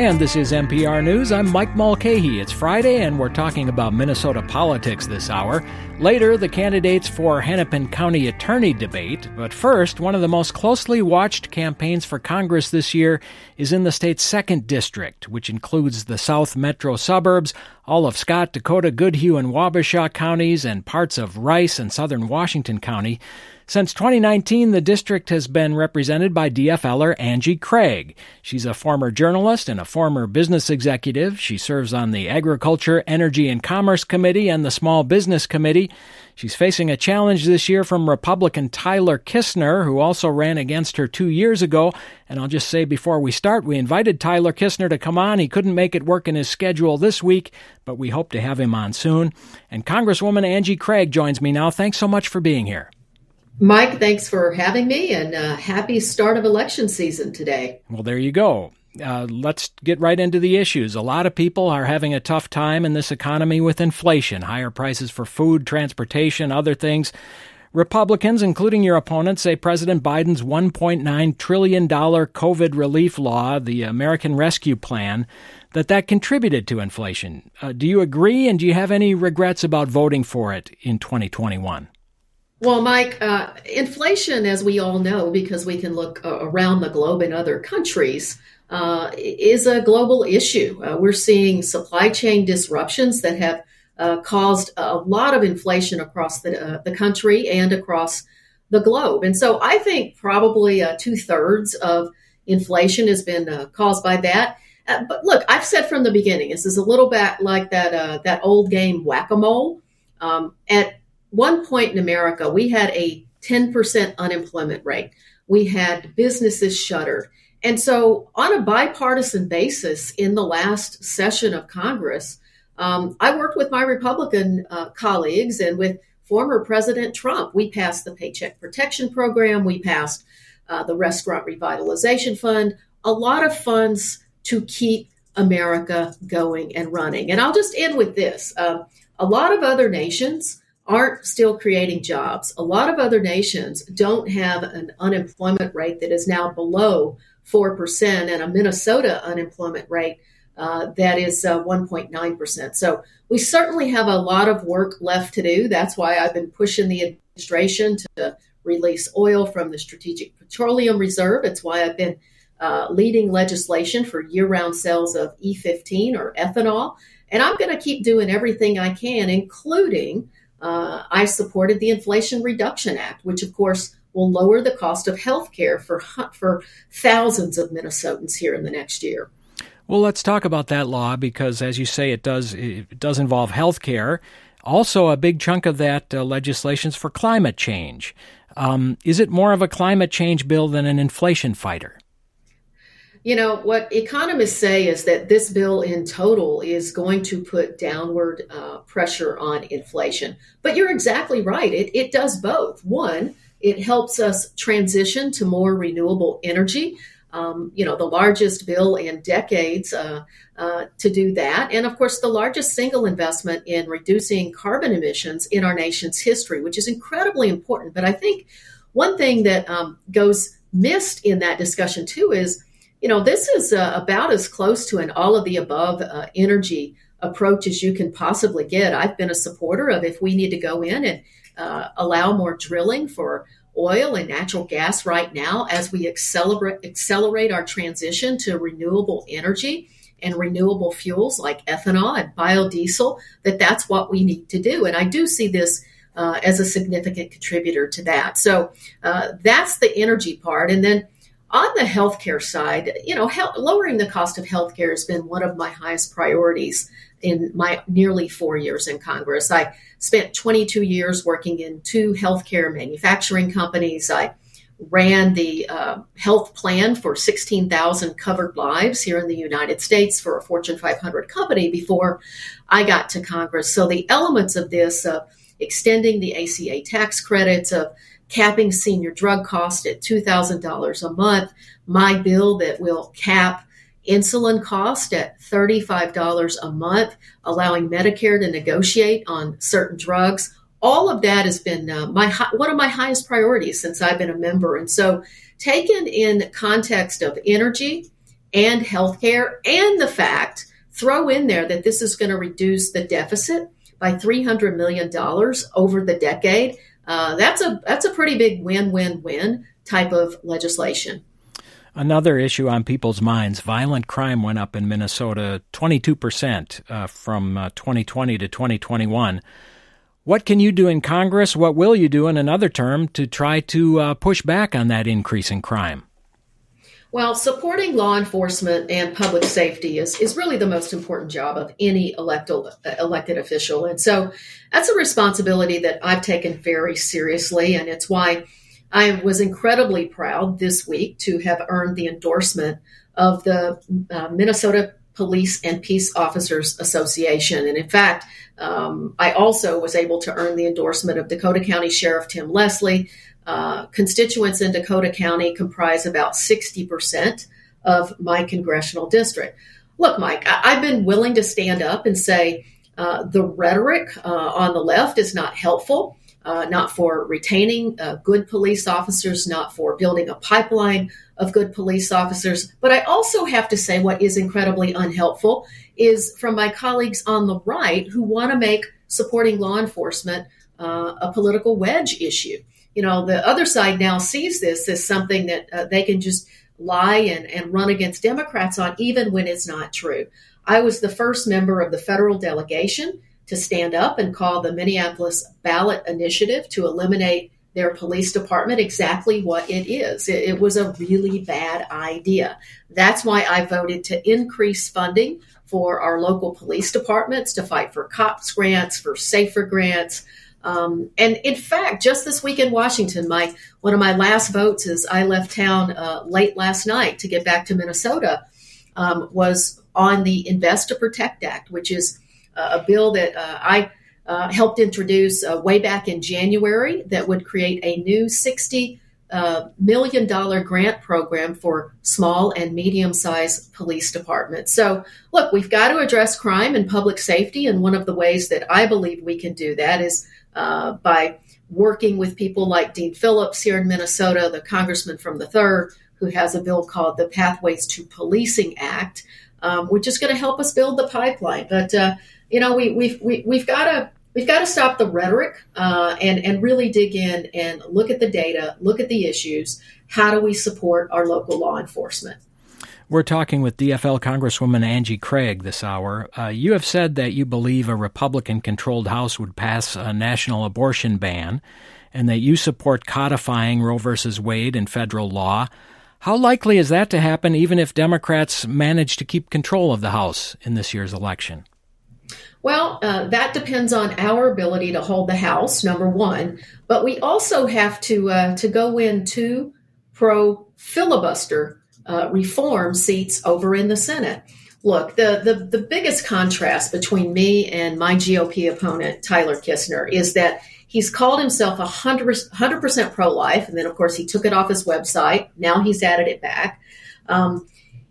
And this is MPR News. I'm Mike Mulcahy. It's Friday, and we're talking about Minnesota politics this hour. Later, the candidates for Hennepin County Attorney debate. But first, one of the most closely watched campaigns for Congress this year is in the state's second district, which includes the South Metro suburbs, all of Scott, Dakota, Goodhue, and Wabasha counties, and parts of Rice and southern Washington County. Since 2019, the district has been represented by DFLer Angie Craig. She's a former journalist and a former business executive. She serves on the Agriculture, Energy, and Commerce Committee and the Small Business Committee. She's facing a challenge this year from Republican Tyler Kistner, who also ran against her two years ago. And I'll just say before we start, we invited Tyler Kistner to come on. He couldn't make it work in his schedule this week, but we hope to have him on soon. And Congresswoman Angie Craig joins me now. Thanks so much for being here. Mike, thanks for having me and uh, happy start of election season today. Well, there you go. Uh, let's get right into the issues. A lot of people are having a tough time in this economy with inflation, higher prices for food, transportation, other things. Republicans, including your opponents, say President Biden's $1.9 trillion COVID relief law, the American Rescue Plan, that that contributed to inflation. Uh, do you agree, and do you have any regrets about voting for it in 2021? Well, Mike, uh, inflation, as we all know, because we can look uh, around the globe in other countries, uh, is a global issue. Uh, we're seeing supply chain disruptions that have uh, caused a lot of inflation across the, uh, the country and across the globe. And so I think probably two thirds of inflation has been caused by that. but look, I've said from the beginning, this is a little bit like that, that old game whack a mole. Um, at one point in America, we had a 10% unemployment rate. We had businesses shuttered. And so, on a bipartisan basis, in the last session of Congress, um, I worked with my Republican uh, colleagues and with former President Trump. We passed the Paycheck Protection Program, we passed uh, the Restaurant Revitalization Fund, a lot of funds to keep America going and running. And I'll just end with this uh, a lot of other nations aren't still creating jobs. A lot of other nations don't have an unemployment rate that is now below 4% and a Minnesota unemployment rate uh, that is uh, 1.9%. So we certainly have a lot of work left to do. That's why I've been pushing the administration to release oil from the Strategic Petroleum Reserve. It's why I've been uh, leading legislation for year round sales of E15 or ethanol. And I'm going to keep doing everything I can, including uh, I supported the Inflation Reduction Act, which, of course, will lower the cost of health care for, for thousands of Minnesotans here in the next year. Well, let's talk about that law because, as you say, it does it does involve health care. Also, a big chunk of that uh, legislation is for climate change. Um, is it more of a climate change bill than an inflation fighter? You know, what economists say is that this bill in total is going to put downward uh, pressure on inflation. But you're exactly right. It, it does both. One, it helps us transition to more renewable energy. Um, you know, the largest bill in decades uh, uh, to do that. And of course, the largest single investment in reducing carbon emissions in our nation's history, which is incredibly important. But I think one thing that um, goes missed in that discussion, too, is you know, this is uh, about as close to an all of the above uh, energy approach as you can possibly get. I've been a supporter of if we need to go in and uh, allow more drilling for oil and natural gas right now as we accelerate accelerate our transition to renewable energy and renewable fuels like ethanol and biodiesel that that's what we need to do. And i do see this uh, as a significant contributor to that. So uh, that's the energy part. And then on the healthcare side, you know, lowering the cost of healthcare has been one of my highest priorities in my nearly four years in Congress. I spent 22 years working in two healthcare manufacturing companies. I ran the uh, health plan for 16,000 covered lives here in the United States for a Fortune 500 company before I got to Congress. So the elements of this, of extending the ACA tax credits, of capping senior drug costs at $2,000 a month, my bill that will cap insulin cost at $35 a month, allowing Medicare to negotiate on certain drugs. All of that has been uh, my one of my highest priorities since I've been a member. And so, taken in context of energy and healthcare, and the fact, throw in there that this is going to reduce the deficit by $300 million over the decade. Uh, that's a that's a pretty big win-win-win type of legislation. Another issue on people's minds violent crime went up in Minnesota 22% uh, from uh, 2020 to 2021. What can you do in Congress? What will you do in another term to try to uh, push back on that increase in crime? Well, supporting law enforcement and public safety is, is really the most important job of any elected, elected official. And so that's a responsibility that I've taken very seriously. And it's why I was incredibly proud this week to have earned the endorsement of the uh, Minnesota Police and Peace Officers Association. And in fact, um, I also was able to earn the endorsement of Dakota County Sheriff Tim Leslie. Uh, constituents in Dakota County comprise about 60% of my congressional district. Look, Mike, I- have been willing to stand up and say uh, the rhetoric uh, on the left is not helpful uh, not for retaining uh, good police officers, not for building a pipeline of good police officers. But I also have to say what is incredibly unhelpful is from my colleagues on the right who want to make supporting law enforcement a political wedge issue. You know, the other side now sees this as something that uh, they can just lie and, and run against Democrats on, even when it's not true. I was the first member of the federal delegation to stand up and call the Minneapolis ballot initiative to eliminate their police department exactly what it is. It, it, was a really bad idea. That's why I voted to increase funding for our local police departments to fight for COPS grants, for SAFER grants. Um, and in fact, just this week in Washington, my one of my last votes as I left town uh, late last night to get back to Minnesota um, was on the Invest to Protect Act, which is a bill that uh, I uh, helped introduce uh, way back in January that would create a new sixty million dollar grant program for small and medium sized police departments. So, look, we've got to address crime and public safety, and one of the ways that I believe we can do that is uh, by working with people like Dean Phillips here in Minnesota, the congressman from the third, who has a bill called the Pathways to Policing Act, um, which is going to help us build the pipeline. But uh, you know, we, we've we, we've got to we've got to stop the rhetoric uh, and and really dig in and look at the data, look at the issues. How do we support our local law enforcement? We're talking with DFL Congresswoman Angie Craig this hour. Uh, you have said that you believe a Republican controlled House would pass a national abortion ban and that you support codifying Roe v. Wade in federal law. How likely is that to happen even if Democrats manage to keep control of the House in this year's election? Well, uh, that depends on our ability to hold the House, number one. But we also have to uh, to go in two pro filibuster uh, reform seats over in the Senate. Look, the, the the biggest contrast between me and my GOP opponent Tyler Kistner is that he's called himself a hundred percent pro life, and then of course he took it off his website. Now he's added it back. Um,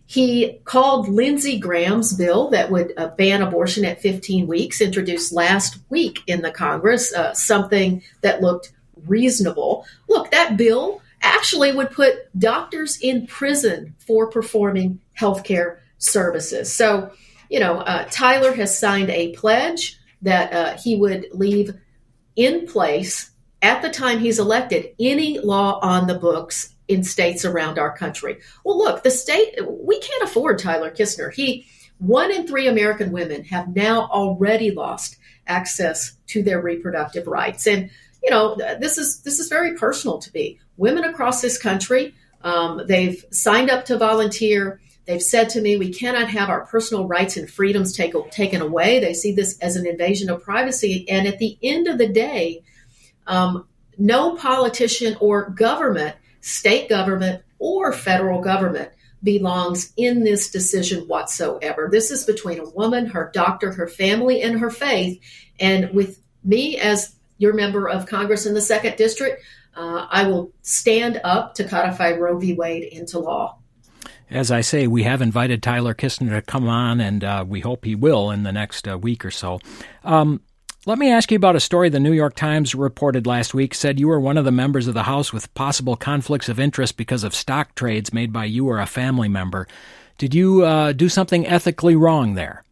he called Lindsey Graham's bill that would uh, ban abortion at 15 weeks, introduced last week in the Congress, uh, something that looked reasonable. Look, that bill actually would put doctors in prison for performing healthcare services. So, you know, uh, Tyler has signed a pledge that uh, he would leave in place at the time he's elected any law on the books in states around our country. Well, look, the state, we can't afford Tyler Kistner. He, one in three American women have now already lost access to their reproductive rights. And, you know, this is, this is very personal to me. Women across this country, um, they've signed up to volunteer. They've said to me, we cannot have our personal rights and freedoms take, taken away. They see this as an invasion of privacy. And at the end of the day, um, no politician or government state government or federal government belongs in this decision whatsoever. This is between a woman, her doctor, her family, and her faith. And with me as your member of Congress in the second district, uh, I will stand up to codify Roe v. Wade into law. As I say, we have invited Tyler Kistner to come on, and uh, we hope he will in the next uh, week or so. Um, let me ask you about a story the New York Times reported last week. Said you were one of the members of the House with possible conflicts of interest because of stock trades made by you or a family member. Did you uh, do something ethically wrong there?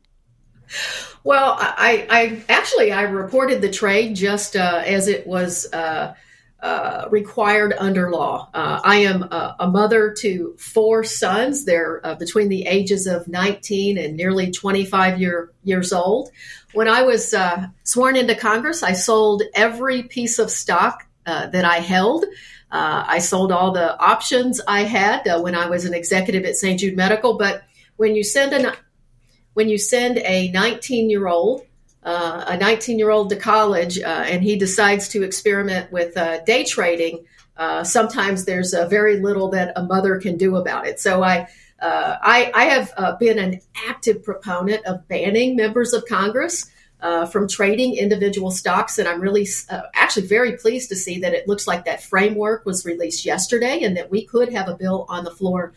Well, I, I actually I reported the trade just uh, as it was uh, uh, required under law. Uh, I am a, a, mother to four sons. They're uh, between the ages of 19 and nearly 25 year, years old. When I was uh, sworn into Congress, I sold every piece of stock that I held. I sold all the options I had when I was an executive at St. Jude Medical. But when you send an when you send a 19 year old uh, a 19 year old to college uh, and he decides to experiment with uh, day trading, uh, sometimes there's very little that a mother can do about it. So I, uh, I, I, have uh, been an active proponent of banning members of Congress. from trading individual stocks, and I'm really actually very pleased to see that it looks like that framework was released yesterday, and that we could have a bill on the floor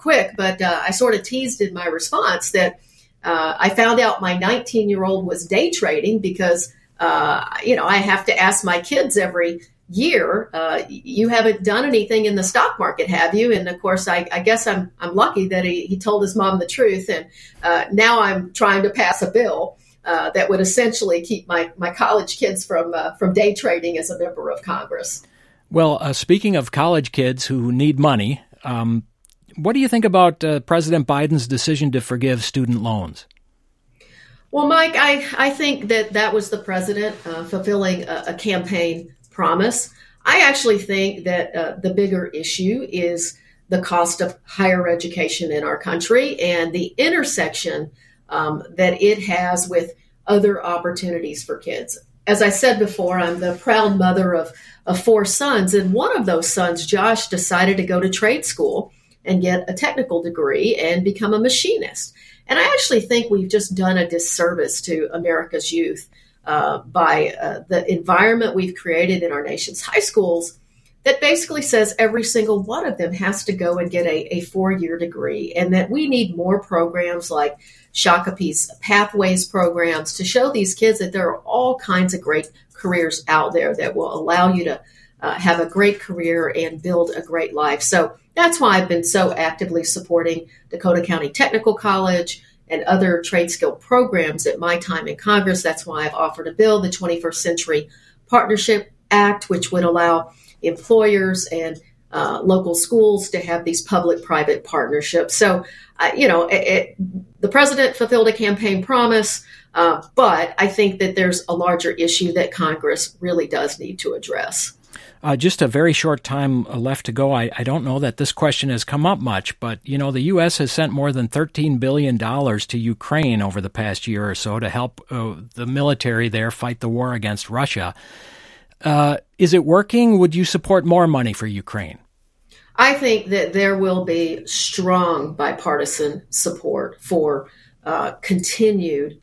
quick. But I sort of teased in my response that uh, I found out my 19 year old was day trading because, uh, you know, I have to ask my kids every year, uh, you haven't done anything in the stock market, have you? And of course, I, I guess I'm, I'm lucky that he, he told his mom the truth. And uh, now I'm trying to pass a bill. Uh, that would essentially keep my, my college kids from uh, from day trading as a member of Congress. Well, speaking of college kids who need money, um, what do you think about uh, President Biden's decision to forgive student loans? Well, Mike, I, I think that that was the president uh, fulfilling a, a, campaign promise. I actually think that uh, the bigger issue is the cost of higher education in our country and the intersection um, that it has with other opportunities for kids. As I said before, I'm the proud mother of, of four sons, and one of those sons, Josh, decided to go to trade school and get a technical degree and become a machinist. And I actually think we've just done a disservice to America's youth uh, by uh, the environment we've created in our nation's high schools that basically says every single one of them has to go and get a, a four year degree, and that we need more programs like Shakopee's Pathways programs to show these kids that there are all kinds of great careers out there that will allow you to uh, have a great career and build a great life. So that's why I've been so actively supporting Dakota County Technical College and other trade skill programs at my time in Congress. That's why I've offered a bill, the 21st Century Partnership Act, which would allow employers and uh, local schools to have these public private partnerships. So, uh, you know, it, it, the president fulfilled a campaign promise, uh, but I think that there's a larger issue that Congress really does need to address. Uh, just a very short time left to go. I, I, don't know that this question has come up much, but you know the U.S. has sent more than thirteen billion dollars to Ukraine over the past year or so to help uh, the military there fight the war against Russia. Uh, is it working? Would you support more money for Ukraine? I think that there will be strong bipartisan support for uh, continued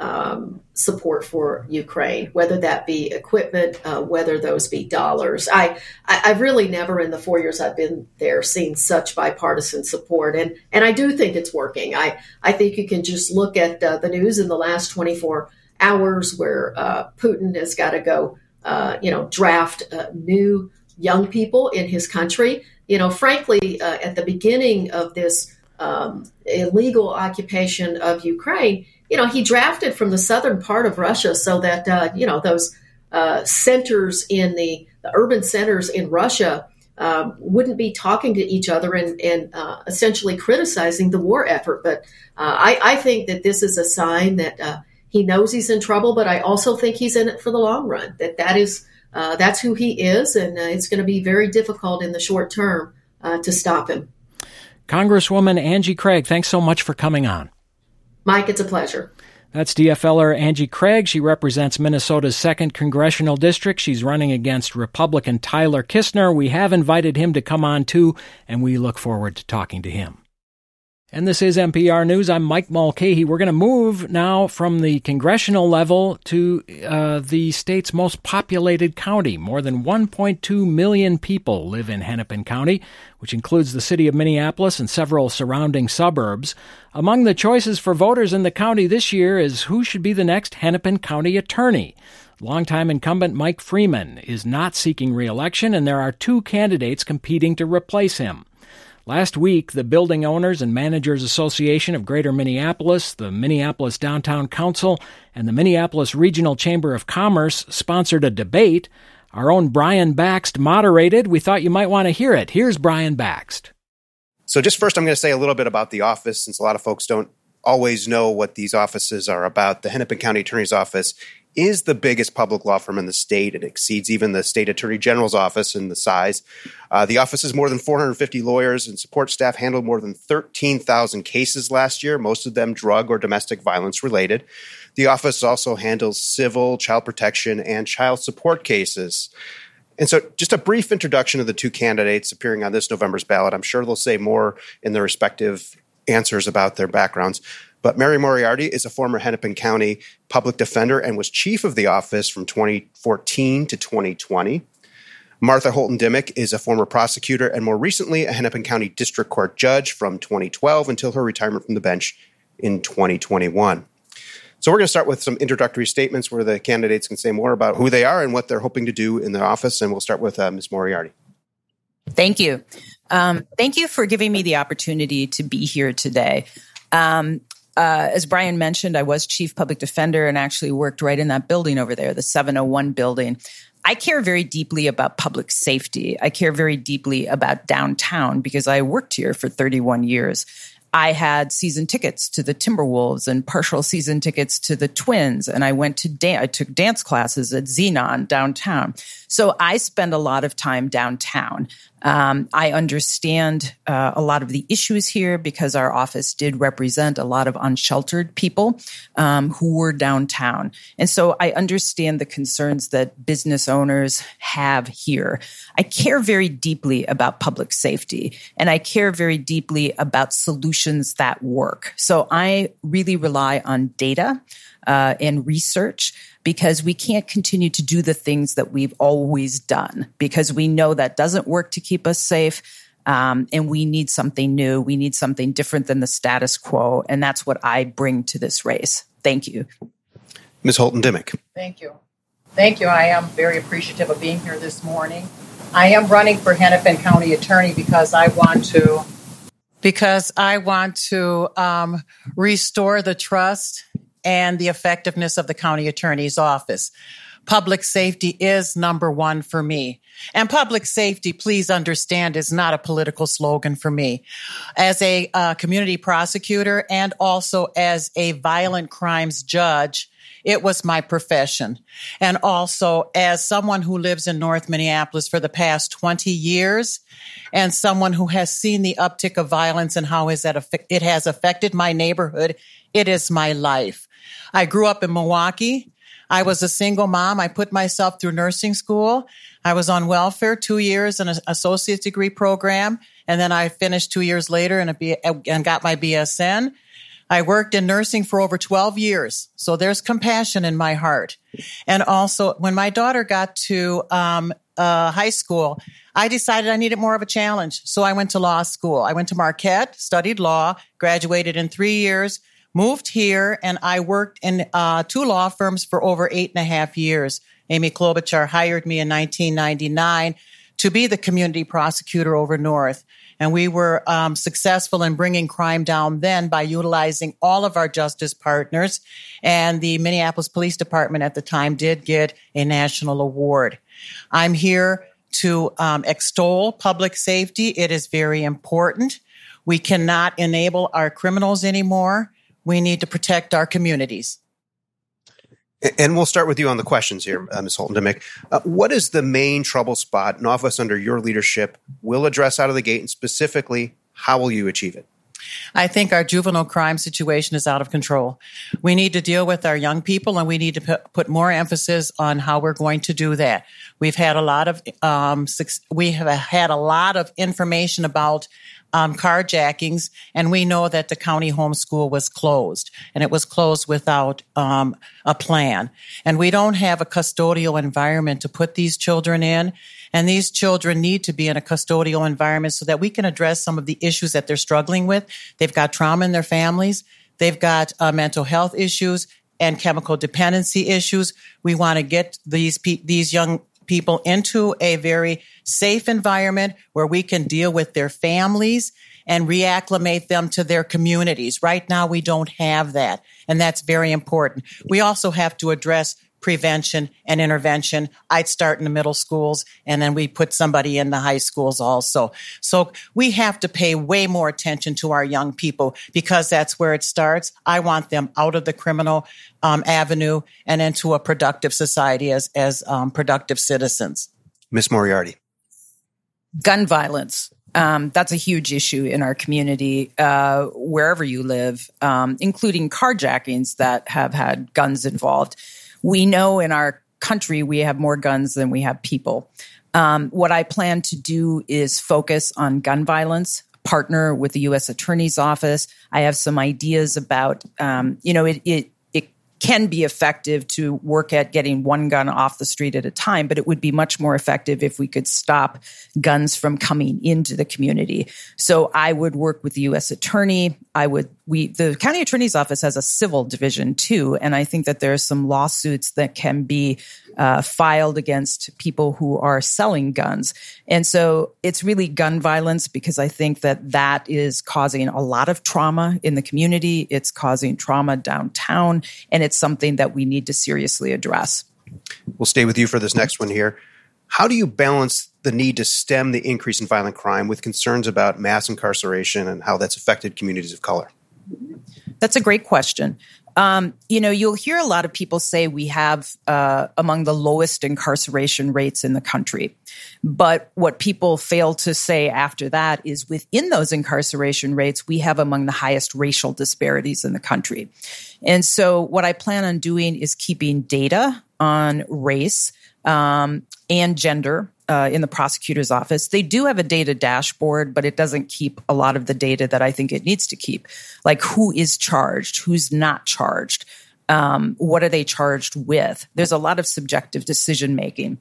um, support for Ukraine, whether that be equipment, uh, whether those be dollars. I, I, have really never in the four years I've been there seen such bipartisan support, and and I do think it's working. I I think you can just look at uh, the news in the last 24 hours where uh, Putin has got to go, uh, you know, draft uh, new young people in his country. You know, frankly, uh, at the beginning of this um, illegal occupation of Ukraine you know, he drafted from the southern part of Russia so that, uh, you know, those uh, centers in the, the, urban centers in Russia um, wouldn't be talking to each other and, and uh, essentially criticizing the war effort. But uh, I, I, think that this is a sign that uh, he knows he's in trouble, but I also think he's in it for the long run, that that is, that's who he is, and it's going to be very difficult in the short term to stop him. Congresswoman Angie Craig, thanks so much for coming on. Mike, it's a pleasure. That's DFLer Angie Craig. She represents Minnesota's 2nd Congressional District. She's running against Republican Tyler Kistner. We have invited him to come on too, and we look forward to talking to him. And this is MPR News. I'm Mike Mulcahy. We're going to move now from the congressional level to uh, the state's most populated county. More than 1.2 million people live in Hennepin County, which includes the city of Minneapolis and several surrounding suburbs. Among the choices for voters in the county this year is who should be the next Hennepin County attorney. Longtime incumbent Mike Freeman is not seeking reelection, and there are two candidates competing to replace him. Last week, the Building Owners and Managers Association of Greater Minneapolis, the Minneapolis Downtown Council, and the Minneapolis Regional Chamber of Commerce sponsored a debate. Our own Brian Bakst moderated. We thought you might want to hear it. Here's Brian Bakst. So, just first, I'm going to say a little bit about the office since a lot of folks don't always know what these offices are about. The Hennepin County Attorney's Office is the biggest public law firm in the state. It exceeds even the state attorney general's office in the size. Uh, the office has more than 450 lawyers and support staff handled more than 13,000 cases last year, most of them drug or domestic violence related. The office also handles civil, child protection, and child support cases. And so, just a brief introduction of the two candidates appearing on this November's ballot. I'm sure they'll say more in their respective answers about their backgrounds. But Mary Moriarty is a former Hennepin County public defender and was chief of the office from 2014 to 2020. Martha Holton Dimick is a former prosecutor and more recently a Hennepin County District Court judge from 2012 until her retirement from the bench in 2021. So we're going to start with some introductory statements where the candidates can say more about who they are and what they're hoping to do in the office. And we'll start with uh, Ms. Moriarty. Thank you. Um, thank you for giving me the opportunity to be here today. Um, uh, as Brian mentioned, I was chief public defender and actually worked right in that building over there, the 701 building. I care very deeply about public safety. I care very deeply about downtown because I worked here for 31 years. I had season tickets to the Timberwolves and partial season tickets to the Twins, and I went to dan- I took dance classes at Zenon downtown. So I spend a lot of time downtown. Um, I understand uh, a lot of the issues here because our office did represent a lot of unsheltered people um, who were downtown. And so I understand the concerns that business owners have here. I care very deeply about public safety and I care very deeply about solutions that work. So I really rely on data uh, and research because we can't continue to do the things that we've always done because we know that doesn't work to keep us safe. Um, and we need something new. We need something different than the status quo. And that's what I bring to this race. Thank you. Ms. Holton Dimick. Thank you. Thank you. I am very appreciative of being here this morning. I am running for Hennepin County Attorney because I want to because I want to um, restore the trust and the effectiveness of the county attorney's office. Public safety is number one for me. And public safety, please understand, is not a political slogan for me. As a uh, community prosecutor and also as a violent crimes judge, it was my profession. And also as someone who lives in North Minneapolis for the past 20 years and someone who has seen the uptick of violence and how is that it has affected my neighborhood, it is my life. I grew up in Milwaukee. I was a single mom. I put myself through nursing school. I was on welfare two years in an associate degree program. And then I finished two years later and, B- and got my BSN. I worked in nursing for over 12 years. So there's compassion in my heart. And also when my daughter got to, um, uh, high school, I decided I needed more of a challenge. So I went to law school. I went to Marquette, studied law, graduated in three years, moved here and I worked in uh, two law firms for over eight and a half years. Amy Klobuchar hired me in 1999 to be the community prosecutor over North. And we were um, successful in bringing crime down then by utilizing all of our justice partners. And the Minneapolis Police Department at the time did get a national award. I'm here to um, extol public safety. It is very important. We cannot enable our criminals anymore. We need to protect our communities. And we'll start with you on the questions here, uh, Ms. Holton Dimick. Uh, what is the main trouble spot an office under your leadership will address out of the gate, and specifically, how will you achieve it? I think our juvenile crime situation is out of control. We need to deal with our young people and we need to put more emphasis on how we're going to do that. We've had a lot of, um, we have had a lot of information about um, carjackings, and we know that the county homeschool was closed, and it was closed without um, a plan. And we don't have a custodial environment to put these children in. And these children need to be in a custodial environment so that we can address some of the issues that they're struggling with. They've got trauma in their families. They've got uh, mental health issues and chemical dependency issues. We want to get these these young people into a very safe environment where we can deal with their families and reacclimate them to their communities. Right now, we don't have that. And that's very important. We also have to address prevention and intervention. I'd start in the middle schools and then we put somebody in the high schools also. So we have to pay way more attention to our young people because that's where it starts. I want them out of the criminal um, avenue and into a productive society as, as um, productive citizens. Miss Moriarty. Gun violence. Um, that's a huge issue in our community, uh, wherever you live, um, including carjackings that have had guns involved. We know in our country we have more guns than we have people. Um, what I plan to do is focus on gun violence, partner with the U.S. Attorney's Office. I have some ideas about, um, you know, it, it can be effective to work at getting one gun off the street at a time, but it would be much more effective if we could stop guns from coming into the community. So I would work with the U.S. attorney. I would, we, the county attorney's office has a civil division too. And I think that there are some lawsuits that can be uh, filed against people who are selling guns. And so it's really gun violence because I think that that is causing a lot of trauma in the community. It's causing trauma downtown, and it's something that we need to seriously address. We'll stay with you for this next one here. How do you balance the need to stem the increase in violent crime with concerns about mass incarceration and how that's affected communities of color? That's a great question. Um, you know, you'll hear a lot of people say we have uh, among the lowest incarceration rates in the country. But what people fail to say after that is within those incarceration rates, we have among the highest racial disparities in the country. And so, what I plan on doing is keeping data on race um, and gender uh, in the prosecutor's office. They do have a data dashboard, but it doesn't keep a lot of the data that I think it needs to keep, like who is charged, who's not charged. Um, what are they charged with? There's a lot of subjective decision making.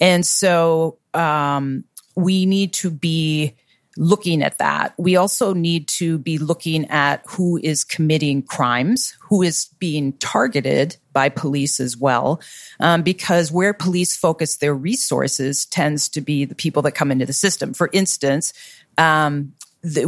And so um, we need to be looking at that. We also need to be looking at who is committing crimes, who is being targeted by police as well, um, because where police focus their resources tends to be the people that come into the system. For instance, um,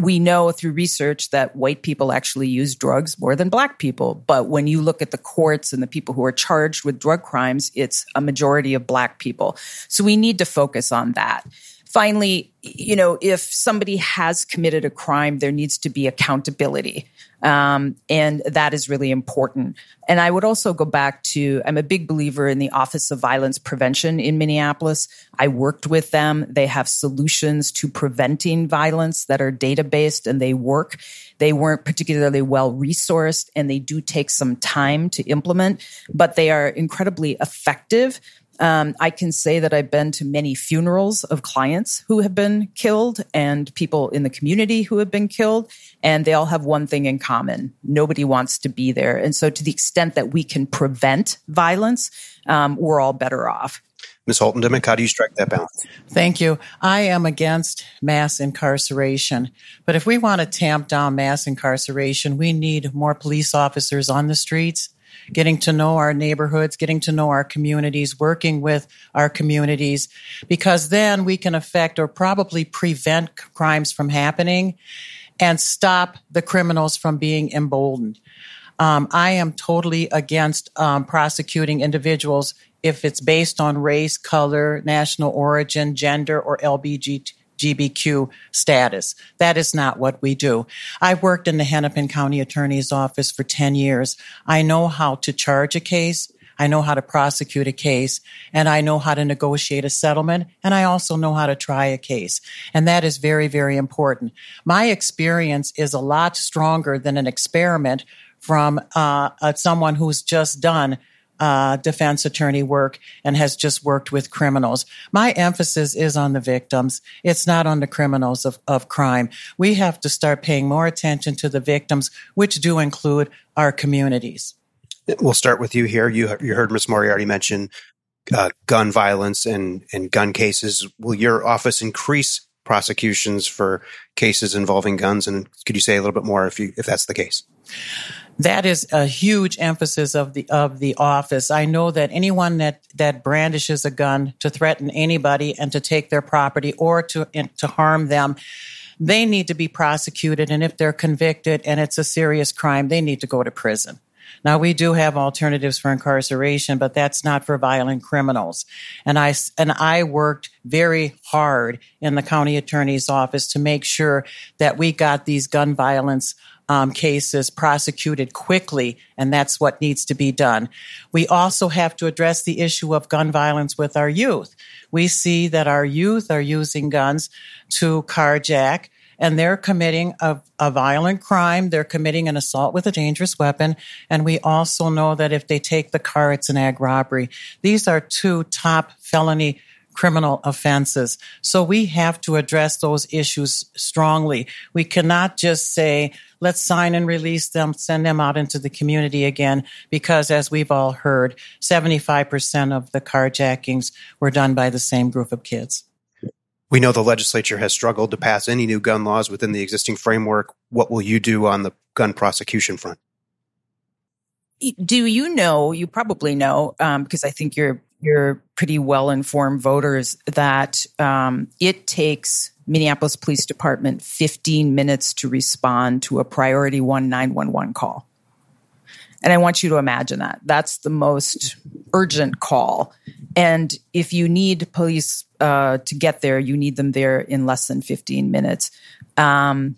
we know through research that white people actually use drugs more than black people. But when you look at the courts and the people who are charged with drug crimes, it's a majority of black people. So we need to focus on that. Finally, you know, if somebody has committed a crime, there needs to be accountability. Um, and that is really important. And I would also go back to I'm a big believer in the Office of Violence Prevention in Minneapolis. I worked with them. They have solutions to preventing violence that are data based and they work. They weren't particularly well resourced and they do take some time to implement, but they are incredibly effective um, I can say that I've been to many funerals of clients who have been killed and people in the community who have been killed, and they all have one thing in common. Nobody wants to be there. And so, to the extent that we can prevent violence, um, we're all better off. Ms. Holton Dimick, how do you strike that balance? Thank you. I am against mass incarceration, but if we want to tamp down mass incarceration, we need more police officers on the streets getting to know our neighborhoods, getting to know our communities, working with our communities, because then we can affect or probably prevent crimes from happening and stop the criminals from being emboldened. Um, I am totally against um, prosecuting individuals if it's based on race, color, national origin, gender, or LBGT GBQ status. That is not what we do. I've worked in the Hennepin County Attorney's Office for 10 years. I know how to charge a case. I know how to prosecute a case and I know how to negotiate a settlement and I also know how to try a case. And that is very, very important. My experience is a lot stronger than an experiment from uh, uh, someone who's just done uh, defense attorney work and has just worked with criminals. My emphasis is on the victims. It's not on the criminals of, of crime. We have to start paying more attention to the victims, which do include our communities. We'll start with you here. You, you heard Ms. Moriarty mention uh, gun violence and, and gun cases. Will your office increase prosecutions for cases involving guns? And could you say a little bit more if you if that's the case? That is a huge emphasis of the of the office. I know that anyone that that brandishes a gun to threaten anybody and to take their property or to to harm them, they need to be prosecuted. And if they're convicted and it's a serious crime, they need to go to prison. Now we do have alternatives for incarceration, but that's not for violent criminals. And I, and I worked very hard in the county attorney's office to make sure that we got these gun violence um, cases prosecuted quickly, and that's what needs to be done. We also have to address the issue of gun violence with our youth. We see that our youth are using guns to carjack, and they're committing a, a, violent crime. They're committing an assault with a dangerous weapon. And we also know that if they take the car, it's an ag robbery. These are two top felony criminal offenses. So we have to address those issues strongly. We cannot just say, let's sign and release them, send them out into the community again, because as we've all heard, 75% of the carjackings were done by the same group of kids. We know the legislature has struggled to pass any new gun laws within the existing framework. What will you do on the gun prosecution front? Do you know? You probably know um, because I think you're you're pretty well informed voters that um, it takes Minneapolis Police Department 15 minutes to respond to a priority one 911 call. And I want you to imagine that. That's the most urgent call. And if you need police uh, to get there, you need them there in less than 15 minutes. Um,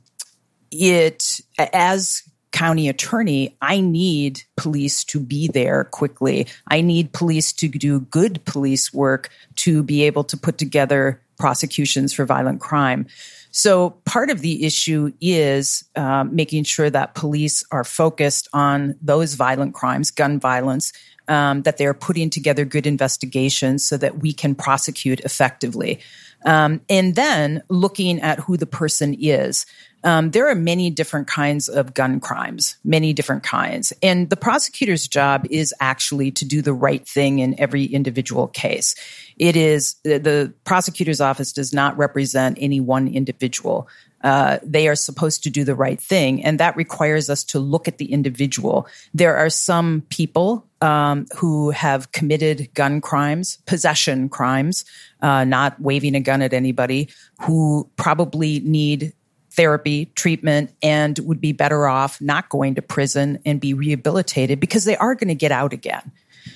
it, as county attorney, I need police to be there quickly. I need police to do good police work to be able to put together prosecutions for violent crime. So part of the issue is uh, making sure that police are focused on those violent crimes, gun violence, um, that they are putting together good investigations so that we can prosecute effectively. Um, and then looking at who the person is. Um, there are many different kinds of gun crimes, many different kinds. And the prosecutor's job is actually to do the right thing in every individual case. It is the prosecutor's office does not represent any one individual. Uh, they are supposed to do the right thing, and that requires us to look at the individual. There are some people um, who have committed gun crimes, possession crimes, uh, not waving a gun at anybody, who probably need therapy, treatment, and would be better off not going to prison and be rehabilitated because they are going to get out again.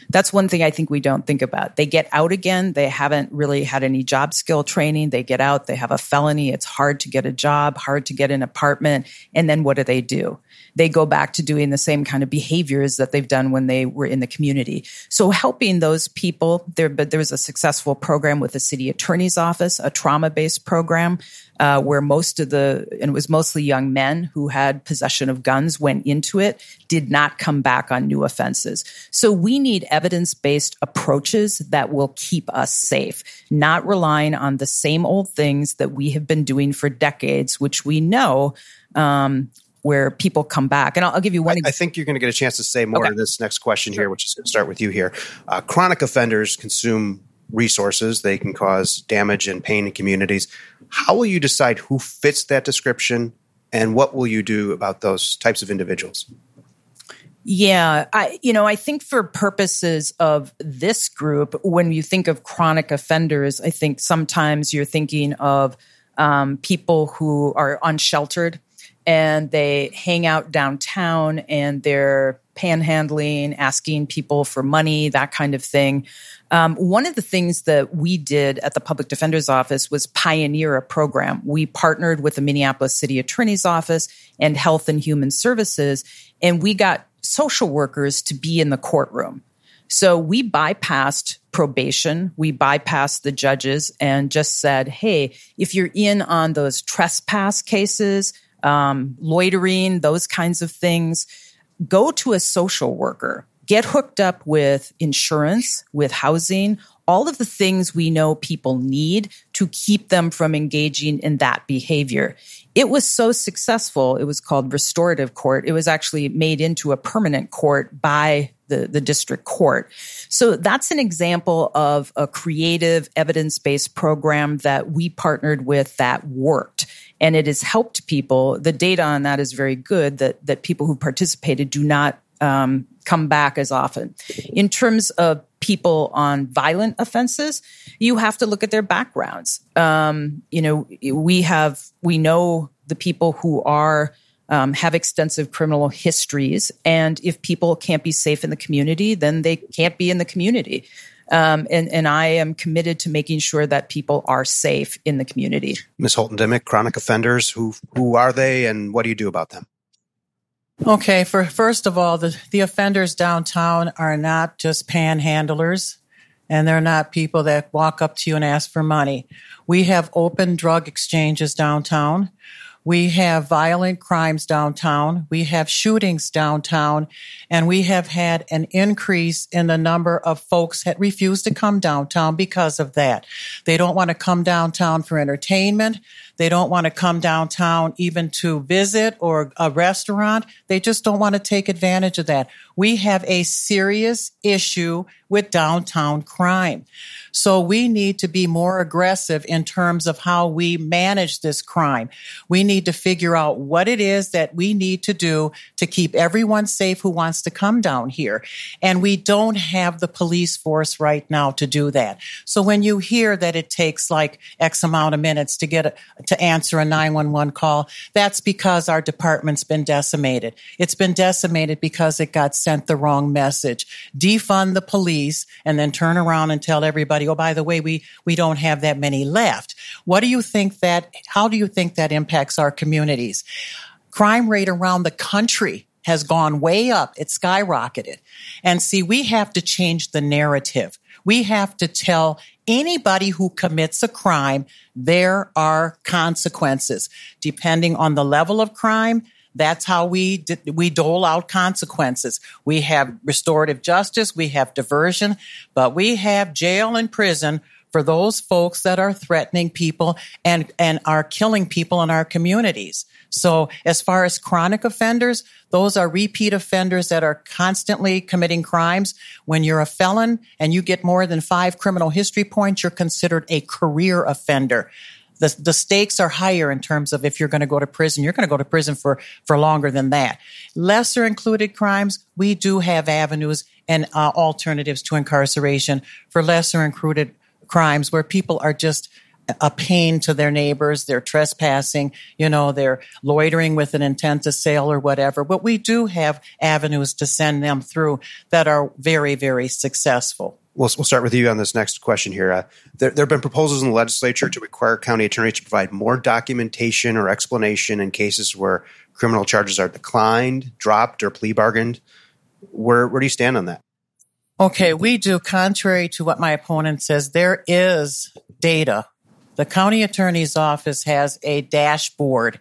That's one thing I think we don't think about. They get out again. They haven't really had any job skill training. They get out. They have a felony. It's hard to get a job, hard to get an apartment. And then what do they do? They go back to doing the same kind of behaviors that they've done when they were in the community. So helping those people, there, but there was a successful program with the city attorney's office, a trauma based program uh, where most of the, and it was mostly young men who had possession of guns went into it, did not come back on new offenses. So we need evidence based approaches that will keep us safe, not relying on the same old things that we have been doing for decades, which we know um, where people come back. And I'll, I'll give you one. I, I, think you're going to get a chance to say more okay. to this next question sure. here, which is going to start with you here. Uh, chronic offenders consume resources. They can cause damage and pain in communities. How will you decide who fits that description and what will you do about those types of individuals? Yeah, I you know, I think for purposes of this group when you think of chronic offenders, I think sometimes you're thinking of um, people who are unsheltered and they hang out downtown and they're panhandling, asking people for money, that kind of thing. Um, one of the things that we did at the public defender's office was pioneer a program. We partnered with the Minneapolis City Attorney's Office and Health and Human Services, and we got social workers to be in the courtroom. So we bypassed probation. We bypassed the judges and just said, hey, if you're in on those trespass cases, um, loitering, those kinds of things, go to a social worker. Get hooked up with insurance, with housing, all of the things we know people need to keep them from engaging in that behavior. It was so successful. It was called restorative court. It was actually made into a permanent court by the, the district court. So that's an example of a creative evidence based program that we partnered with that worked. And it has helped people. The data on that is very good. That that people who participated do not um, come back as often. In terms of people on violent offenses, you have to look at their backgrounds. Um, you know, we have we know the people who are um, have extensive criminal histories, and if people can't be safe in the community, then they can't be in the community. Um, and, and I am committed to making sure that people are safe in the community. Ms. Holton Dimick, chronic offenders, who who are they, and what do you do about them? Okay, for first of all, the, the offenders downtown are not just panhandlers and they're not people that walk up to you and ask for money. We have open drug exchanges downtown. We have violent crimes downtown. We have shootings downtown. And we have had an increase in the number of folks that refuse to come downtown because of that. They don't want to come downtown for entertainment. They don't want to come downtown even to visit or a restaurant. They just don't want to take advantage of that. We have a serious issue with downtown crime. So we need to be more aggressive in terms of how we manage this crime. We need to figure out what it is that we need to do to keep everyone safe who wants to come down here. And we don't have the police force right now to do that. So when you hear that it takes like X amount of minutes to get a, to answer a 911 call, that's because our department's been decimated. It's been decimated because it got sent the wrong message. Defund the police and then turn around and tell everybody oh, by the way, we, we don't have that many left. What do you think that, how do you think that impacts our communities? Crime rate around the country has gone way up. It skyrocketed. And see, we have to change the narrative. We have to tell anybody who commits a crime, there are consequences. Depending on the level of crime, that's how we we dole out consequences. We have restorative justice, we have diversion, but we have jail and prison for those folks that are threatening people and and are killing people in our communities. So as far as chronic offenders, those are repeat offenders that are constantly committing crimes. When you're a felon and you get more than 5 criminal history points, you're considered a career offender the, the stakes are higher in terms of if you're going to go to prison, you're going to go to prison for, for longer than that. Lesser included crimes, we do have avenues and uh, alternatives to incarceration for lesser included crimes where people are just a pain to their neighbors. They're trespassing, you know, they're loitering with an intent to sale or whatever. But we do have avenues to send them through that are very, very successful we'll, we'll start with you on this next question here. Uh, there, there have been proposals in the legislature to require county attorneys to provide more documentation or explanation in cases where criminal charges are declined, dropped, or plea bargained. Where, where do you stand on that? Okay, we do. Contrary to what my opponent says, there is data. The county attorney's office has a dashboard.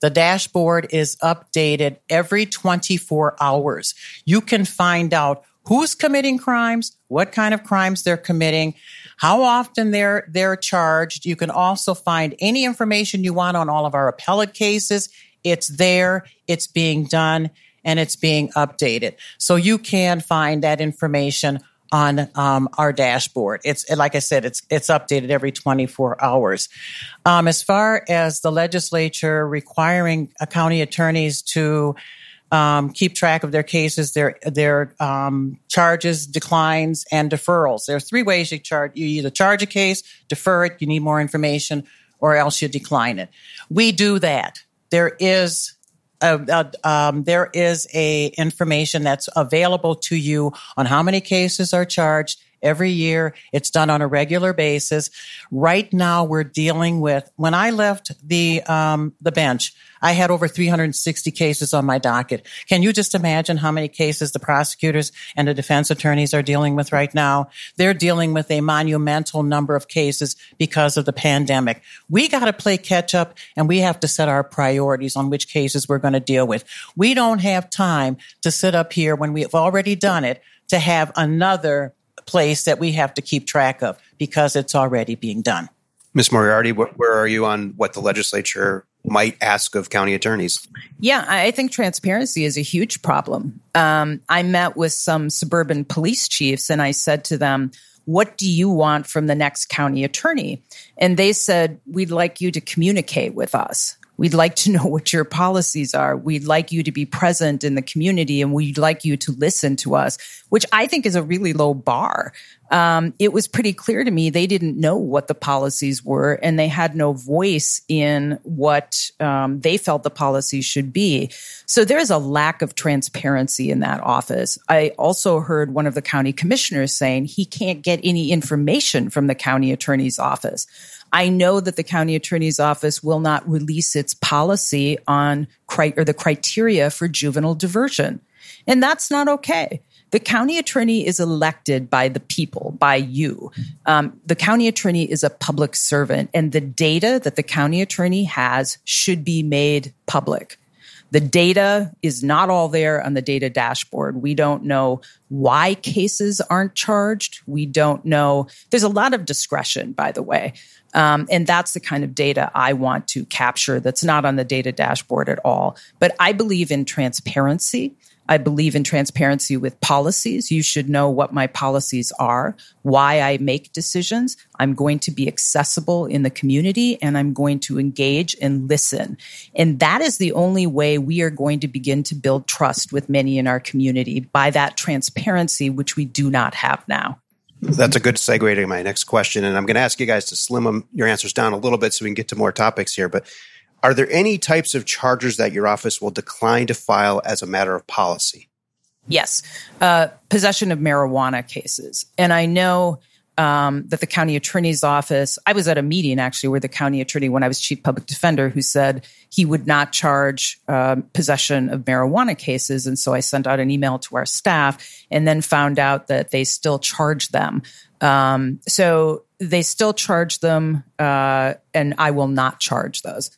The dashboard is updated every 24 hours. You can find out who's committing crimes, what kind of crimes they're committing, how often they're they're charged. You can also find any information you want on all of our appellate cases. It's there, it's being done, and it's being updated. So you can find that information on um, our dashboard. It's like I said, it's it's updated every 24 hours. Um, as far as the legislature requiring county attorneys to um, keep track of their cases, their their um, charges, declines, and deferrals. There are three ways you charge. You either charge a case, defer it, you need more information, or else you decline it. We do that. There is a, a, um, there is a information that's available to you on how many cases are charged every year. It's done on a regular basis. Right now, we're dealing with. When I left the um, the bench, I had over 360 cases on my docket. Can you just imagine how many cases the prosecutors and the defense attorneys are dealing with right now? They're dealing with a monumental number of cases because of the pandemic. We got to play catch up and we have to set our priorities on which cases we're going to deal with. We don't have time to sit up here when we've already done it to have another place that we have to keep track of because it's already being done. Ms. Moriarty, where are you on what the legislature might ask of county attorneys? Yeah, I think transparency is a huge problem. Um, I met with some suburban police chiefs and I said to them, what do you want from the next county attorney? And they said, we'd like you to communicate with us. We'd like to know what your policies are. We'd like you to be present in the community and we'd like you to listen to us, which I think is a really low bar. Um, it was pretty clear to me they didn't know what the policies were and they had no voice in what um, they felt the policies should be. So there's a lack of transparency in that office. I also heard one of the county commissioners saying he can't get any information from the county attorney's office. I know that the county attorney's office will not release its policy on cri- or the criteria for juvenile diversion. And that's not okay. The county attorney is elected by the people, by you. Um, the county attorney is a public servant, and the data that the county attorney has should be made public. The data is not all there on the data dashboard. We don't know why cases aren't charged. We don't know. There's a lot of discretion, by the way. Um, and that's the kind of data I want to capture that's not on the data dashboard at all. But I believe in transparency. I believe in transparency with policies. You should know what my policies are, why I make decisions. I'm going to be accessible in the community and I'm going to engage and listen. And that is the only way we are going to begin to build trust with many in our community by that transparency, which we do not have now. That's a good segue to my next question. And I'm going to ask you guys to slim your answers down a little bit so we can get to more topics here. But are there any types of charges that your office will decline to file as a matter of policy? Yes, uh, possession of marijuana cases. And I know um, that the county attorney's office, I was at a meeting actually where the county attorney, when I was chief public defender, who said he would not charge uh, possession of marijuana cases. And so I sent out an email to our staff and then found out that they still charge them. Um, so they still charge them, uh, and I will not charge those.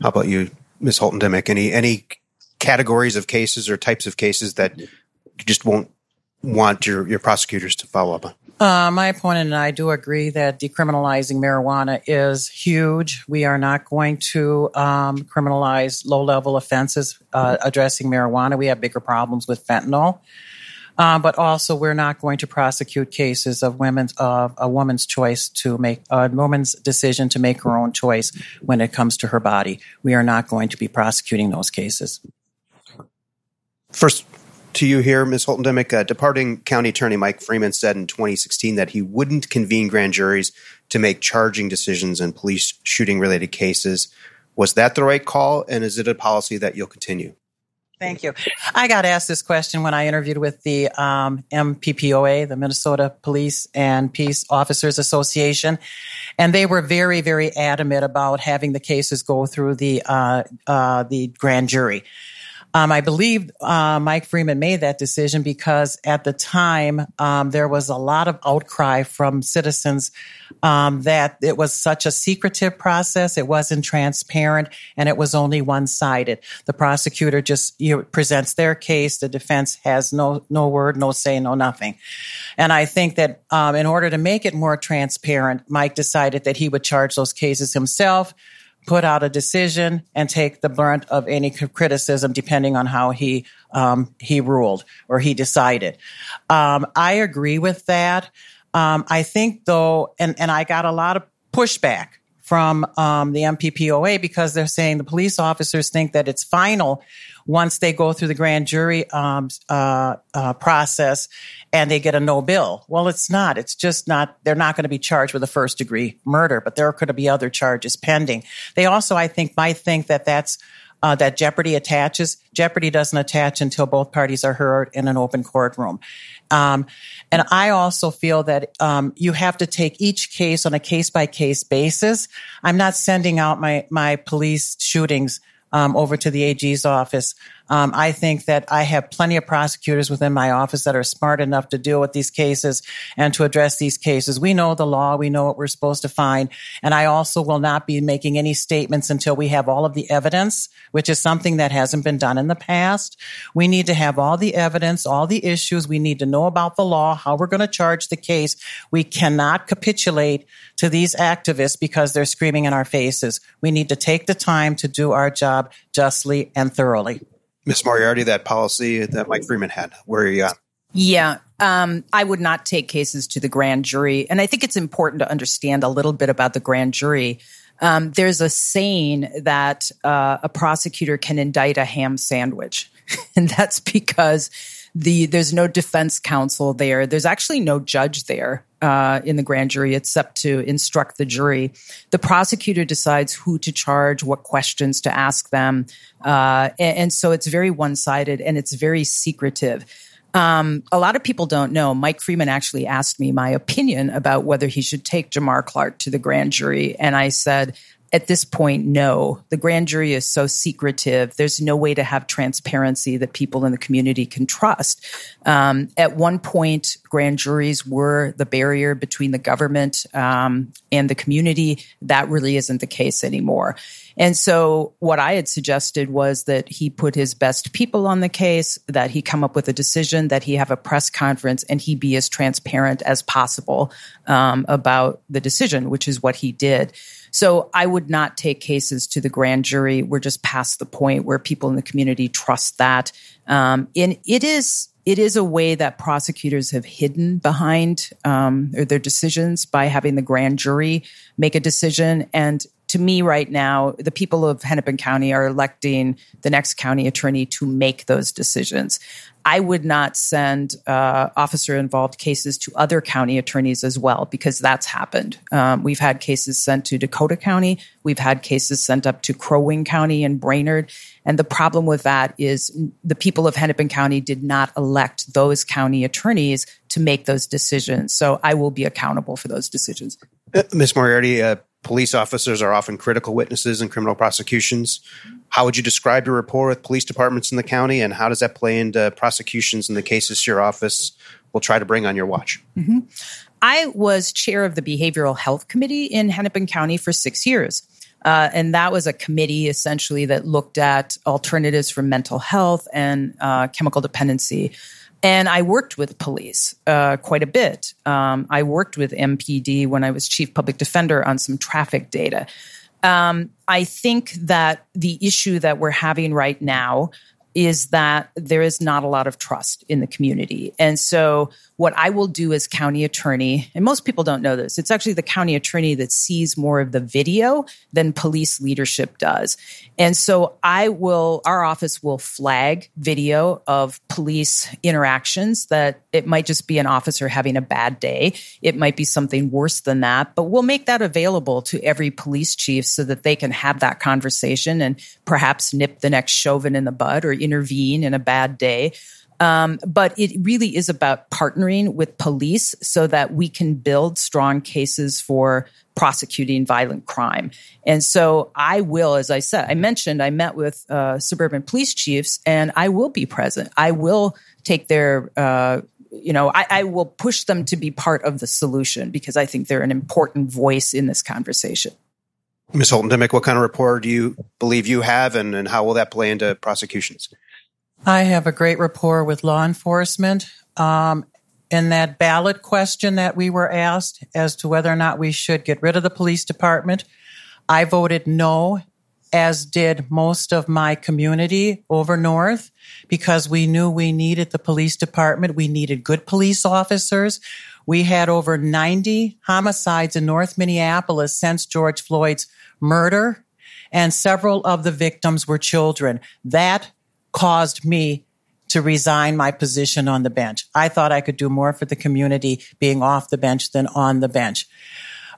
How about you, Ms. Holton Dimick? Any any categories of cases or types of cases that you just won't want your, your prosecutors to follow up on? Uh, my opponent and I do agree that decriminalizing marijuana is huge. We are not going to um, criminalize low level offenses uh, addressing marijuana. We have bigger problems with fentanyl. Uh, but also, we're not going to prosecute cases of women's of a woman's choice to make a woman's decision to make her own choice when it comes to her body. We are not going to be prosecuting those cases. First, to you here, Ms. Holton Dimick. Uh, departing County Attorney Mike Freeman said in 2016 that he wouldn't convene grand juries to make charging decisions in police shooting related cases. Was that the right call? And is it a policy that you'll continue? Thank you. I got asked this question when I interviewed with the um, MPPOA, the Minnesota Police and Peace Officers Association, and they were very, very adamant about having the cases go through the uh, uh, the grand jury. Um, I believe uh, Mike Freeman made that decision because at the time um, there was a lot of outcry from citizens um, that it was such a secretive process, it wasn't transparent, and it was only one sided. The prosecutor just you know, presents their case, the defense has no no word, no say, no nothing. And I think that um, in order to make it more transparent, Mike decided that he would charge those cases himself put out a decision and take the brunt of any criticism depending on how he um, he ruled or he decided. Um, I agree with that. Um, I think though, and and I got a lot of pushback from um, the MPPOA because they're saying the police officers think that it's final once they go through the grand jury um, uh, uh, process and they get a no bill. Well, it's not. It's just not. They're not going to be charged with a first degree murder, but there could be other charges pending. They also, I think, might think that that's uh, that jeopardy attaches. Jeopardy doesn't attach until both parties are heard in an open courtroom. Um, and I also feel that um, you have to take each case on a case by case basis. I'm not sending out my my police shootings um, over to the AG's office. Um, I think that I have plenty of prosecutors within my office that are smart enough to deal with these cases and to address these cases. We know the law. We know what we're supposed to find. And I also will not be making any statements until we have all of the evidence, which is something that hasn't been done in the past. We need to have all the evidence, all the issues. We need to know about the law, how we're going to charge the case. We cannot capitulate to these activists because they're screaming in our faces. We need to take the time to do our job justly and thoroughly. Miss Moriarty, that policy that Mike Freeman had, where are you at? Yeah, um, I would not take cases to the grand jury. And I think it's important to understand a little bit about the grand jury. Um, there's a saying that uh, a prosecutor can indict a ham sandwich, and that's because the there's no defense counsel there. There's actually no judge there uh, in the grand jury except to instruct the jury. The prosecutor decides who to charge, what questions to ask them, uh, and, and, so it's very one sided and it's very secretive. Um, a lot of people don't know. Mike Freeman actually asked me my opinion about whether he should take Jamar Clark to the grand jury, and I said at this point, no. The grand jury is so secretive. There's no way to have transparency that people in the community can trust. Um, at one point, grand juries were the barrier between the government um, and the community. That really isn't the case anymore. And so, what I had suggested was that he put his best people on the case, that he come up with a decision, that he have a press conference, and he be as transparent as possible um, about the decision, which is what he did. So I would not take cases to the grand jury. We're just past the point where people in the community trust that. Um, and it is it is a way that prosecutors have hidden behind um, their decisions by having the grand jury make a decision. And to me, right now, the people of Hennepin County are electing the next county attorney to make those decisions. I would not send uh, officer involved cases to other county attorneys as well, because that's happened. Um, we've had cases sent to Dakota County. We've had cases sent up to Crow Wing County and Brainerd. And the problem with that is the people of Hennepin County did not elect those county attorneys to make those decisions. So I will be accountable for those decisions. Uh, Ms. Moriarty, uh, police officers are often critical witnesses in criminal prosecutions. How would you describe your rapport with police departments in the county, and how does that play into prosecutions in the cases your office will try to bring on your watch? Mm-hmm. I was chair of the Behavioral Health Committee in Hennepin County for six years. Uh, and that was a committee essentially that looked at alternatives for mental health and uh, chemical dependency. And I worked with police uh, quite a bit. Um, I worked with MPD when I was chief public defender on some traffic data. Um, I think that the issue that we're having right now is that there is not a lot of trust in the community. And so what I will do as county attorney, and most people don't know this, it's actually the county attorney that sees more of the video than police leadership does. And so I will, our office will flag video of police interactions that it might just be an officer having a bad day. It might be something worse than that, but we'll make that available to every police chief so that they can have that conversation and perhaps nip the next Chauvin in the bud or intervene in a bad day. Um, but it really is about partnering with police so that we can build strong cases for prosecuting violent crime. And so I will, as I said, I mentioned I met with uh, suburban police chiefs and I will be present. I will take their, uh, you know, I, I will push them to be part of the solution because I think they're an important voice in this conversation. Ms. Holton Dimick, what kind of rapport do you believe you have and, and how will that play into prosecutions? I have a great rapport with law enforcement. Um, in that ballot question that we were asked as to whether or not we should get rid of the police department, I voted no, as did most of my community over north, because we knew we needed the police department. We needed good police officers. We had over 90 homicides in North Minneapolis since George Floyd's murder, and several of the victims were children. That caused me to resign my position on the bench. I thought I could do more for the community being off the bench than on the bench.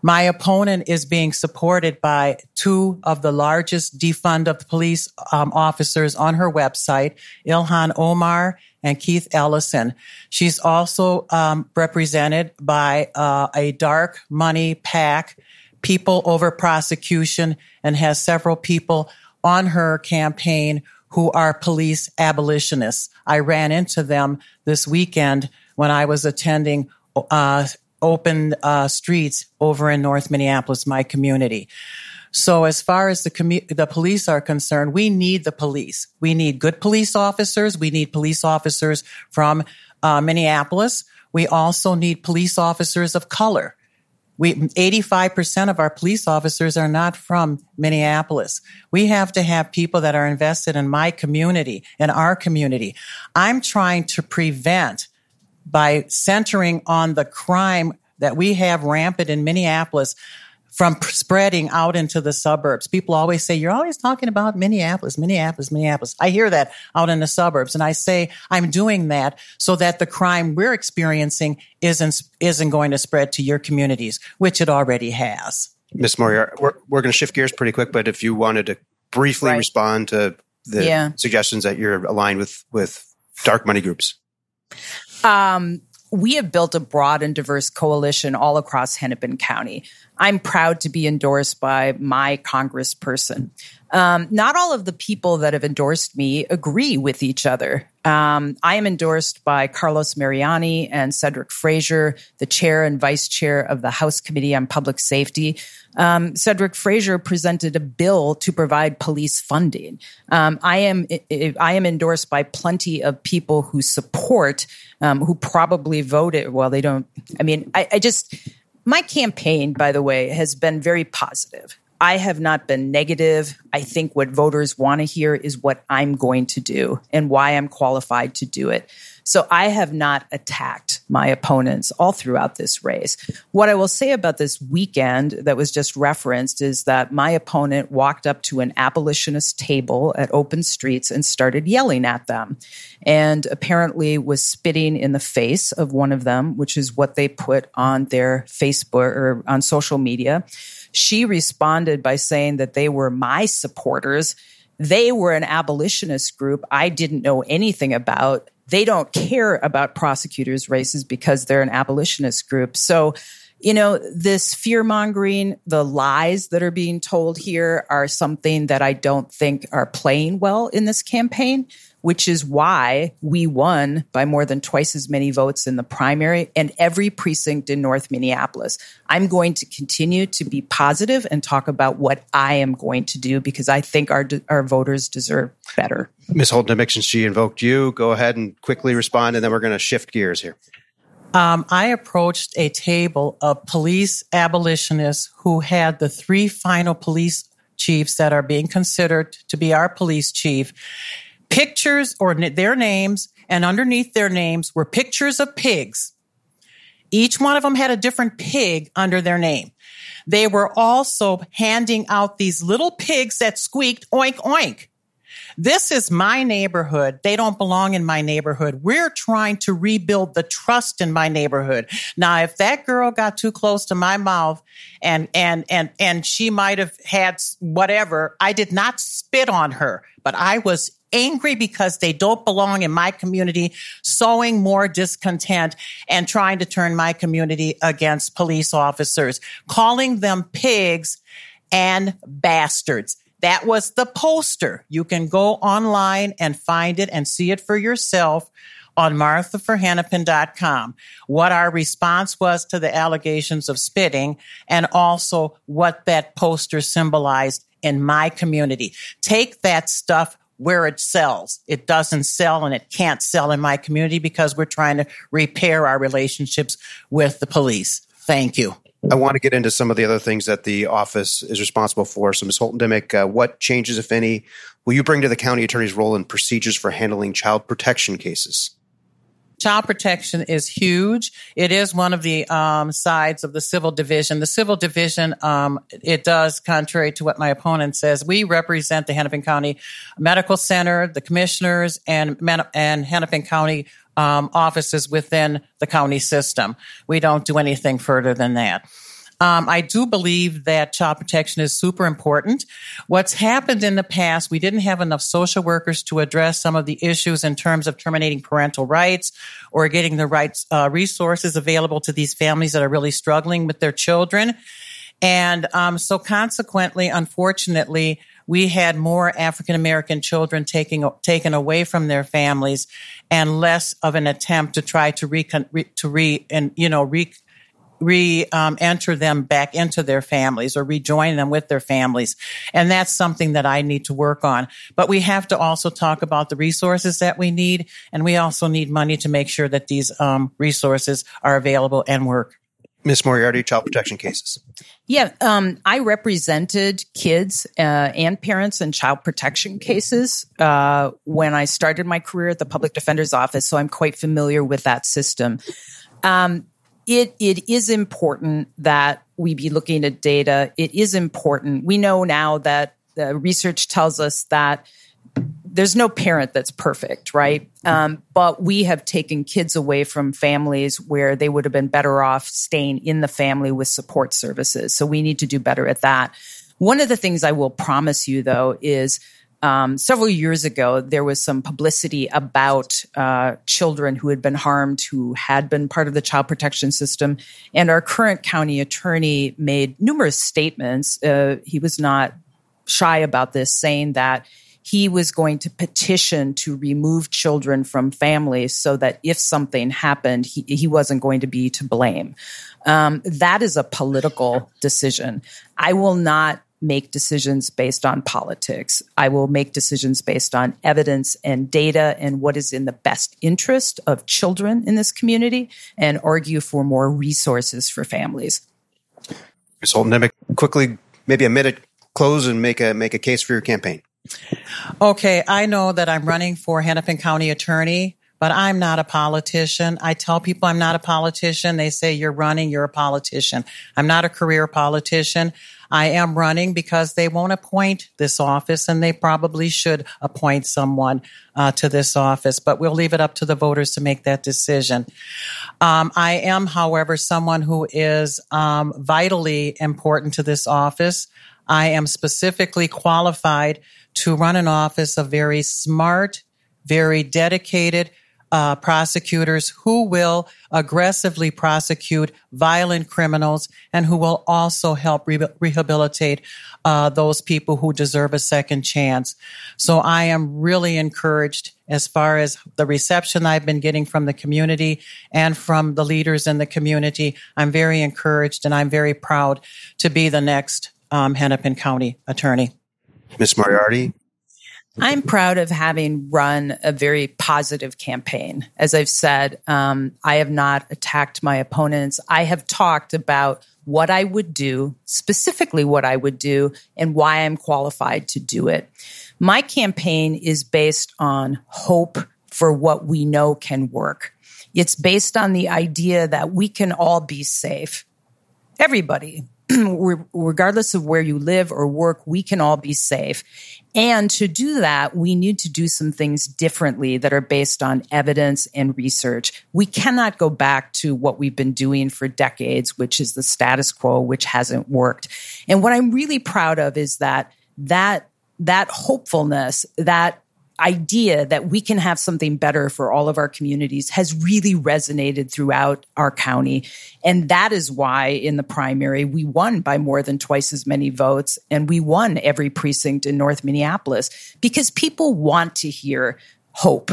My opponent is being supported by two of the largest defund of police um, officers on her website, Ilhan Omar and Keith Ellison. She's also um, represented by uh, a dark money pack, People Over Prosecution, and has several people on her campaign who are police abolitionists. I ran into them this weekend when I was attending uh, open uh, streets over in North Minneapolis, my community. So as far as the commu- the police are concerned, we need the police. We need good police officers. We need police officers from uh, Minneapolis. We also need police officers of color. We, 85% of our police officers are not from Minneapolis. We have to have people that are invested in my community, in our community. I'm trying to prevent by centering on the crime that we have rampant in Minneapolis from spreading out into the suburbs. People always say, you're always talking about Minneapolis, Minneapolis, Minneapolis. I hear that out in the suburbs. And I say, I'm doing that so that the crime we're experiencing isn't, isn't going to spread to your communities, which it already has. Ms. Moriarty, we're, we're going to shift gears pretty quick, but if you wanted to briefly right. respond to the yeah. suggestions that you're aligned with, with dark money groups. Um, we have built a broad and diverse coalition all across Hennepin County. I'm proud to be endorsed by my congressperson. Um, not all of the people that have endorsed me agree with each other. Um, I am endorsed by Carlos Mariani and Cedrick Frazier, the chair and vice chair of the House Committee on Public Safety. Um, Cedrick Frazier presented a bill to provide police funding. Um, I am I am endorsed by plenty of people who support, um, who probably voted. Well, they don't. I mean, I, I just my campaign, by the way, has been very positive. I have not been negative. I think what voters want to hear is what I'm going to do and why I'm qualified to do it. So I have not attacked my opponents all throughout this race. What I will say about this weekend that was just referenced is that my opponent walked up to an abolitionist table at open streets and started yelling at them and apparently was spitting in the face of one of them, which is what they put on their Facebook or on social media. She responded by saying that they were my supporters. They were an abolitionist group I didn't know anything about. They don't care about prosecutors' races because they're an abolitionist group. So, you know, this fear mongering, the lies that are being told here are something that I don't think are playing well in this campaign which is why we won by more than twice as many votes in the primary and every precinct in North Minneapolis. I'm going to continue to be positive and talk about what I am going to do because I think our our voters deserve better. Ms. Holton, since she invoked you, go ahead and quickly respond, and then we're going to shift gears here. Um, I approached a table of police abolitionists who had the three final police chiefs that are being considered to be our police chief pictures or their names, and underneath their names were pictures of pigs. Each one of them had a different pig under their name. They were also handing out these little pigs that squeaked oink oink. This is my neighborhood. They don't belong in my neighborhood. We're trying to rebuild the trust in my neighborhood. Now, if that girl got too close to my mouth and, and, and, and she might have had whatever, I did not spit on her, but I was angry because they don't belong in my community, sowing more discontent and trying to turn my community against police officers, calling them pigs and bastards. That was the poster. You can go online and find it and see it for yourself on marthaforhennepin.com what our response was to the allegations of spitting and also what that poster symbolized in my community. Take that stuff where it sells. It doesn't sell and it can't sell in my community because we're trying to repair our relationships with the police. Thank you. I want to get into some of the other things that the office is responsible for. So, Ms. Holton Dimick, uh, what changes, if any, will you bring to the county attorney's role in procedures for handling child protection cases? Child protection is huge. It is one of the um, sides of the civil division. The civil division, um, it does, contrary to what my opponent says, we represent the Hennepin County Medical Center, the commissioners, and and Hennepin County um, offices within the county system. We don't do anything further than that. Um, I do believe that child protection is super important. What's happened in the past, we didn't have enough social workers to address some of the issues in terms of terminating parental rights or getting the right uh, resources available to these families that are really struggling with their children. And um, so consequently, unfortunately, we had more African American children taking taken away from their families, and less of an attempt to try to re, to re and you know re re-enter um, them back into their families or rejoin them with their families. And that's something that I need to work on. But we have to also talk about the resources that we need. And we also need money to make sure that these um, resources are available and work. Ms. Moriarty, child protection cases. Yeah, um, I represented kids uh, and parents in child protection cases uh, when I started my career at the public defender's office, so I'm quite familiar with that system. Um, it it is important that we be looking at data? It is important. We know now that the research tells us that there's no parent that's perfect, right? Um, but we have taken kids away from families where they would have been better off staying in the family with support services. So we need to do better at that. One of the things I will promise you, though, is um, several years ago, there was some publicity about uh, children who had been harmed, who had been part of the child protection system. And our current county attorney made numerous statements. Uh, he was not shy about this, saying that he was going to petition to remove children from families so that if something happened, he, he wasn't going to be to blame. Um, that is a political decision. I will not make decisions based on politics. I will make decisions based on evidence and data and what is in the best interest of children in this community and argue for more resources for families. Ms. Holton quickly, maybe a minute close and make a make a case for your campaign. Okay, I know that I'm running for Hennepin County Attorney, but I'm not a politician. I tell people I'm not a politician. They say you're running, you're a politician. I'm not a career politician. I am running because they won't appoint this office and they probably should appoint someone uh, to this office, but we'll leave it up to the voters to make that decision. Um, I am, however, someone who is um, vitally important to this office. I am specifically qualified to run an office of very smart, very dedicated uh, prosecutors who will aggressively prosecute violent criminals and who will also help re- rehabilitate uh, those people who deserve a second chance. So I am really encouraged as far as the reception I've been getting from the community and from the leaders in the community. I'm very encouraged and I'm very proud to be the next um, Hennepin County attorney. Ms. Moriarty? I'm proud of having run a very positive campaign. As I've said, um, I have not attacked my opponents. I have talked about what I would do, specifically what I would do, and why I'm qualified to do it. My campaign is based on hope for what we know can work. It's based on the idea that we can all be safe. Everybody, regardless of where you live or work, we can all be safe. And to do that, we need to do some things differently that are based on evidence and research. We cannot go back to what we've been doing for decades, which is the status quo, which hasn't worked. And what I'm really proud of is that that that hopefulness, that idea that we can have something better for all of our communities has really resonated throughout our county. And that is why in the primary, we won by more than twice as many votes and we won every precinct in North Minneapolis because people want to hear hope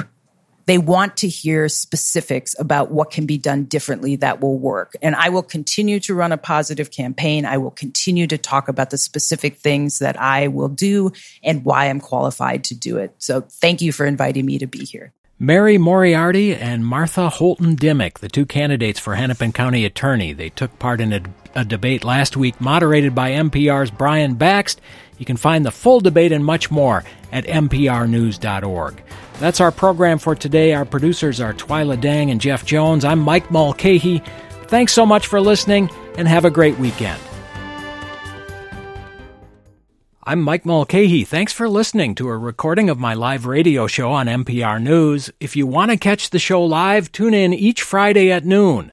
they want to hear specifics about what can be done differently that will work. And I will continue to run a positive campaign. I will continue to talk about the specific things that I will do and why I'm qualified to do it. So thank you for inviting me to be here. Mary Moriarty and Martha Holton Dimick, the two candidates for Hennepin County Attorney. They took part in a, a, debate last week moderated by MPR's Brian Bakst. You can find the full debate and much more at mprnews.org. That's our program for today. Our producers are Twyla Dang and Jeff Jones. I'm Mike Mulcahy. Thanks so much for listening and have a great weekend. I'm Mike Mulcahy. Thanks for listening to a recording of my live radio show on MPR News. If you want to catch the show live, tune in each Friday at noon.